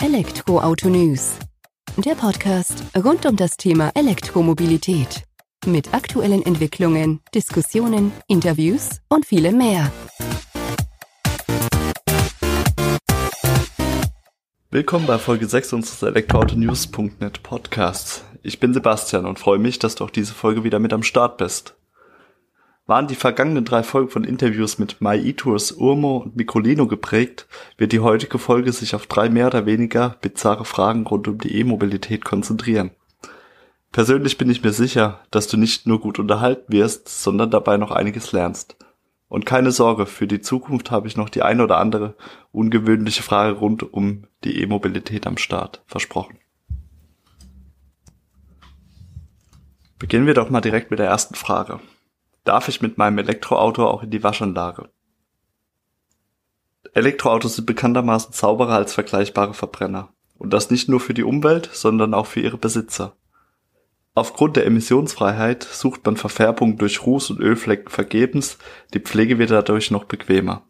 Elektroauto News. Der Podcast rund um das Thema Elektromobilität. Mit aktuellen Entwicklungen, Diskussionen, Interviews und vielem mehr. Willkommen bei Folge 6 unseres Elektroautonews.net Podcasts. Ich bin Sebastian und freue mich, dass du auch diese Folge wieder mit am Start bist. Waren die vergangenen drei Folgen von Interviews mit MyEtours, Urmo und Microlino geprägt, wird die heutige Folge sich auf drei mehr oder weniger bizarre Fragen rund um die E-Mobilität konzentrieren. Persönlich bin ich mir sicher, dass du nicht nur gut unterhalten wirst, sondern dabei noch einiges lernst. Und keine Sorge, für die Zukunft habe ich noch die eine oder andere ungewöhnliche Frage rund um die E-Mobilität am Start versprochen. Beginnen wir doch mal direkt mit der ersten Frage darf ich mit meinem Elektroauto auch in die Waschanlage. Elektroautos sind bekanntermaßen sauberer als vergleichbare Verbrenner. Und das nicht nur für die Umwelt, sondern auch für ihre Besitzer. Aufgrund der Emissionsfreiheit sucht man Verfärbung durch Ruß- und Ölflecken vergebens, die Pflege wird dadurch noch bequemer.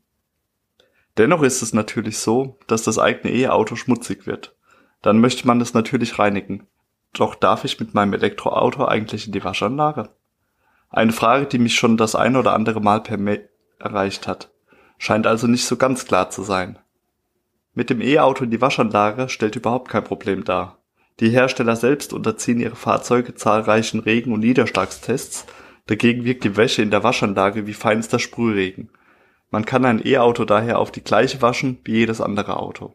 Dennoch ist es natürlich so, dass das eigene E-Auto schmutzig wird. Dann möchte man es natürlich reinigen. Doch darf ich mit meinem Elektroauto eigentlich in die Waschanlage? Eine Frage, die mich schon das ein oder andere Mal per Mail erreicht hat. Scheint also nicht so ganz klar zu sein. Mit dem E-Auto in die Waschanlage stellt überhaupt kein Problem dar. Die Hersteller selbst unterziehen ihre Fahrzeuge zahlreichen Regen- und Niederschlagstests, dagegen wirkt die Wäsche in der Waschanlage wie feinster Sprühregen. Man kann ein E-Auto daher auf die gleiche waschen wie jedes andere Auto.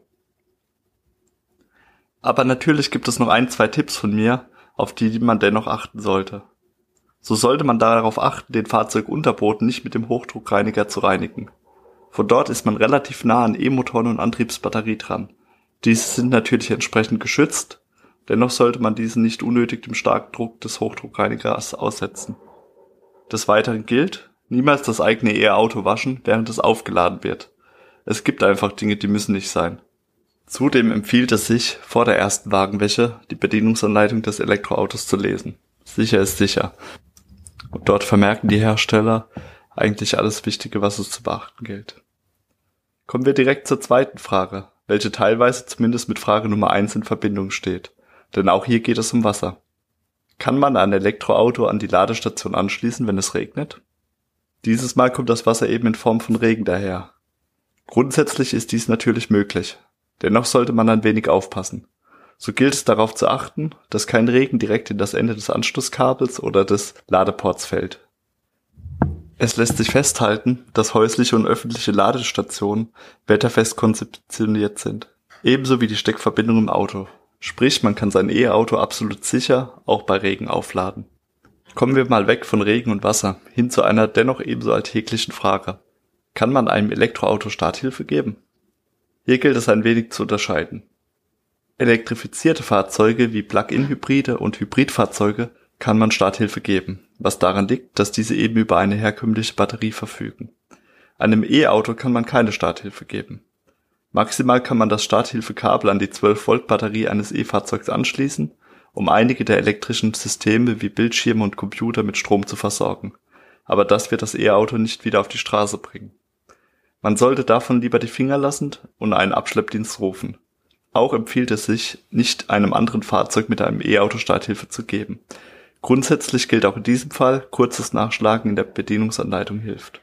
Aber natürlich gibt es noch ein, zwei Tipps von mir, auf die man dennoch achten sollte. So sollte man darauf achten, den Fahrzeugunterboden nicht mit dem Hochdruckreiniger zu reinigen. Von dort ist man relativ nah an E-Motoren und Antriebsbatterie dran. Diese sind natürlich entsprechend geschützt, dennoch sollte man diese nicht unnötig dem starken Druck des Hochdruckreinigers aussetzen. Des Weiteren gilt, niemals das eigene E-Auto waschen, während es aufgeladen wird. Es gibt einfach Dinge, die müssen nicht sein. Zudem empfiehlt es sich, vor der ersten Wagenwäsche die Bedienungsanleitung des Elektroautos zu lesen. Sicher ist sicher. Und dort vermerken die Hersteller eigentlich alles Wichtige, was es zu beachten gilt. Kommen wir direkt zur zweiten Frage, welche teilweise zumindest mit Frage Nummer eins in Verbindung steht. Denn auch hier geht es um Wasser. Kann man ein Elektroauto an die Ladestation anschließen, wenn es regnet? Dieses Mal kommt das Wasser eben in Form von Regen daher. Grundsätzlich ist dies natürlich möglich. Dennoch sollte man ein wenig aufpassen. So gilt es darauf zu achten, dass kein Regen direkt in das Ende des Anschlusskabels oder des Ladeports fällt. Es lässt sich festhalten, dass häusliche und öffentliche Ladestationen wetterfest konzeptioniert sind. Ebenso wie die Steckverbindung im Auto. Sprich, man kann sein E-Auto absolut sicher auch bei Regen aufladen. Kommen wir mal weg von Regen und Wasser hin zu einer dennoch ebenso alltäglichen Frage. Kann man einem Elektroauto Starthilfe geben? Hier gilt es ein wenig zu unterscheiden. Elektrifizierte Fahrzeuge wie Plug-in-Hybride und Hybridfahrzeuge kann man Starthilfe geben, was daran liegt, dass diese eben über eine herkömmliche Batterie verfügen. Einem E-Auto kann man keine Starthilfe geben. Maximal kann man das Starthilfekabel an die 12 Volt Batterie eines E-Fahrzeugs anschließen, um einige der elektrischen Systeme wie Bildschirme und Computer mit Strom zu versorgen. Aber das wird das E-Auto nicht wieder auf die Straße bringen. Man sollte davon lieber die Finger lassen und einen Abschleppdienst rufen. Auch empfiehlt es sich, nicht einem anderen Fahrzeug mit einem E-Auto Starthilfe zu geben. Grundsätzlich gilt auch in diesem Fall, kurzes Nachschlagen in der Bedienungsanleitung hilft.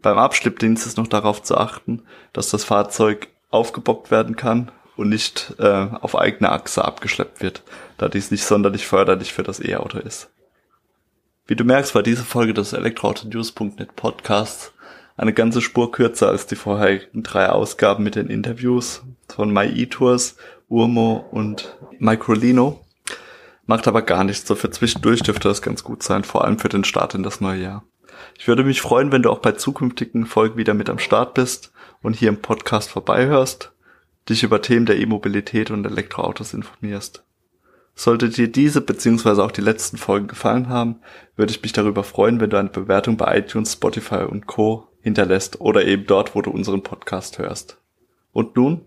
Beim Abschleppdienst ist noch darauf zu achten, dass das Fahrzeug aufgebockt werden kann und nicht äh, auf eigene Achse abgeschleppt wird, da dies nicht sonderlich förderlich für das E-Auto ist. Wie du merkst, war diese Folge des Elektroautonews.net Podcasts eine ganze Spur kürzer als die vorherigen drei Ausgaben mit den Interviews von MyEtours, Urmo und Microlino. Macht aber gar nichts, so für zwischendurch dürfte das ganz gut sein, vor allem für den Start in das neue Jahr. Ich würde mich freuen, wenn du auch bei zukünftigen Folgen wieder mit am Start bist und hier im Podcast vorbeihörst, dich über Themen der E-Mobilität und Elektroautos informierst. Sollte dir diese bzw. auch die letzten Folgen gefallen haben, würde ich mich darüber freuen, wenn du eine Bewertung bei iTunes, Spotify und Co hinterlässt oder eben dort, wo du unseren Podcast hörst. Und nun,